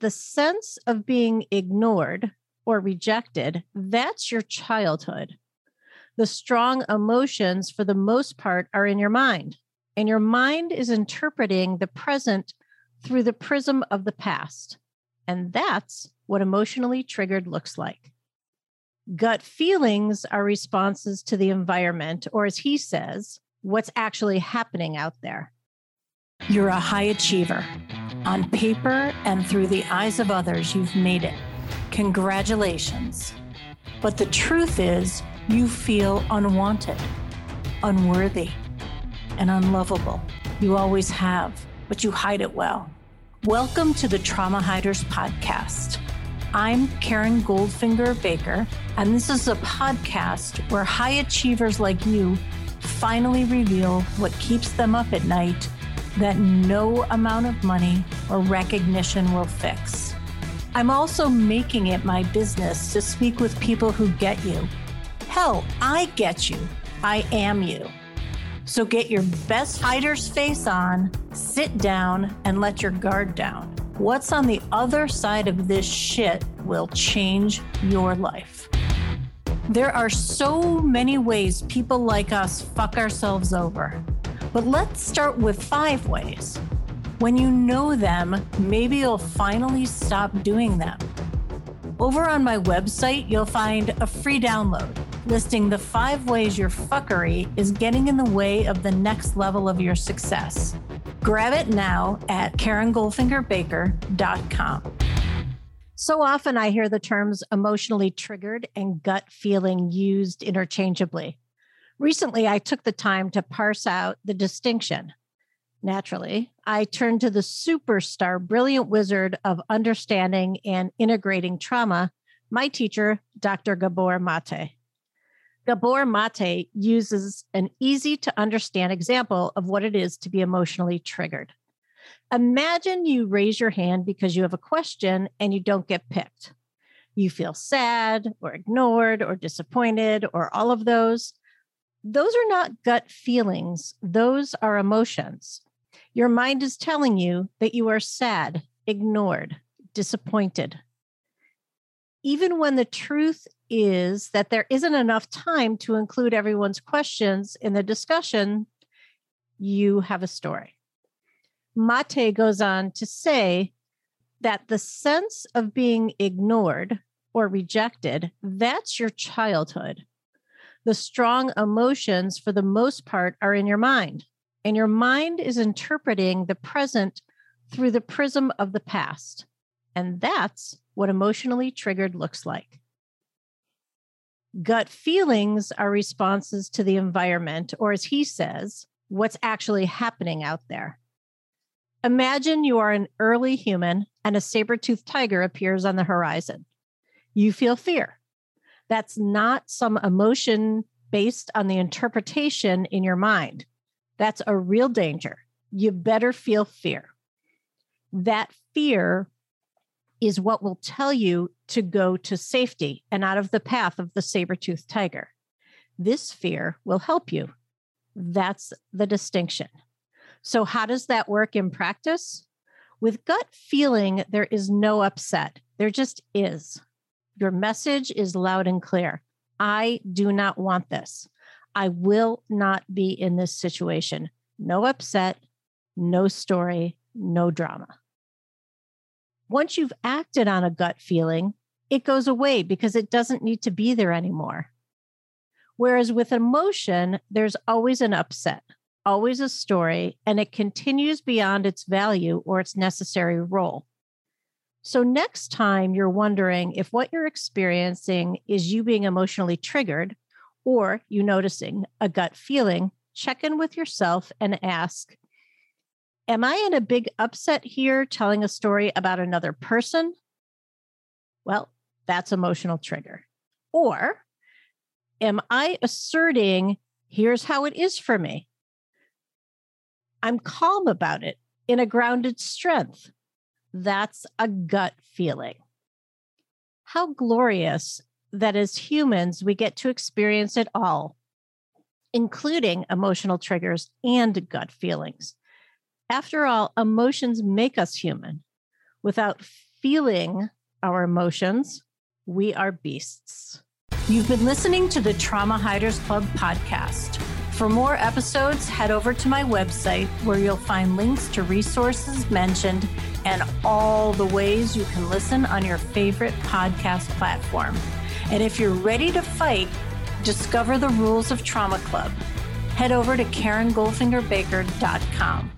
the sense of being ignored or rejected, that's your childhood. The strong emotions, for the most part, are in your mind, and your mind is interpreting the present through the prism of the past. And that's what emotionally triggered looks like. Gut feelings are responses to the environment, or as he says, what's actually happening out there. You're a high achiever. On paper and through the eyes of others, you've made it. Congratulations. But the truth is, you feel unwanted, unworthy, and unlovable. You always have, but you hide it well. Welcome to the Trauma Hiders Podcast. I'm Karen Goldfinger Baker, and this is a podcast where high achievers like you finally reveal what keeps them up at night that no amount of money or recognition will fix. I'm also making it my business to speak with people who get you Hell, I get you. I am you. So get your best hider's face on, sit down, and let your guard down. What's on the other side of this shit will change your life. There are so many ways people like us fuck ourselves over. But let's start with five ways. When you know them, maybe you'll finally stop doing them. Over on my website, you'll find a free download listing the five ways your fuckery is getting in the way of the next level of your success. Grab it now at KarenGoldfingerBaker.com. So often I hear the terms emotionally triggered and gut feeling used interchangeably. Recently, I took the time to parse out the distinction. Naturally, I turned to the superstar, brilliant wizard of understanding and integrating trauma, my teacher, Dr. Gabor Mate. Gabor Mate uses an easy to understand example of what it is to be emotionally triggered. Imagine you raise your hand because you have a question and you don't get picked. You feel sad or ignored or disappointed or all of those. Those are not gut feelings, those are emotions. Your mind is telling you that you are sad, ignored, disappointed. Even when the truth is that there isn't enough time to include everyone's questions in the discussion, you have a story. Mate goes on to say that the sense of being ignored or rejected, that's your childhood. The strong emotions, for the most part, are in your mind, and your mind is interpreting the present through the prism of the past. And that's what emotionally triggered looks like. Gut feelings are responses to the environment, or as he says, what's actually happening out there. Imagine you are an early human and a saber toothed tiger appears on the horizon. You feel fear. That's not some emotion based on the interpretation in your mind. That's a real danger. You better feel fear. That fear is what will tell you to go to safety and out of the path of the saber-toothed tiger. This fear will help you. That's the distinction. So, how does that work in practice? With gut feeling, there is no upset. There just is. Your message is loud and clear. I do not want this. I will not be in this situation. No upset, no story, no drama. Once you've acted on a gut feeling, it goes away because it doesn't need to be there anymore. Whereas with emotion, there's always an upset, always a story, and it continues beyond its value or its necessary role. So, next time you're wondering if what you're experiencing is you being emotionally triggered or you noticing a gut feeling, check in with yourself and ask Am I in a big upset here telling a story about another person? Well, that's emotional trigger. Or am I asserting, here's how it is for me? I'm calm about it in a grounded strength. That's a gut feeling. How glorious that as humans, we get to experience it all, including emotional triggers and gut feelings. After all, emotions make us human. Without feeling our emotions, we are beasts. You've been listening to the Trauma Hiders Club podcast. For more episodes, head over to my website where you'll find links to resources mentioned and all the ways you can listen on your favorite podcast platform. And if you're ready to fight, discover the rules of Trauma Club. Head over to KarenGoldfingerBaker.com.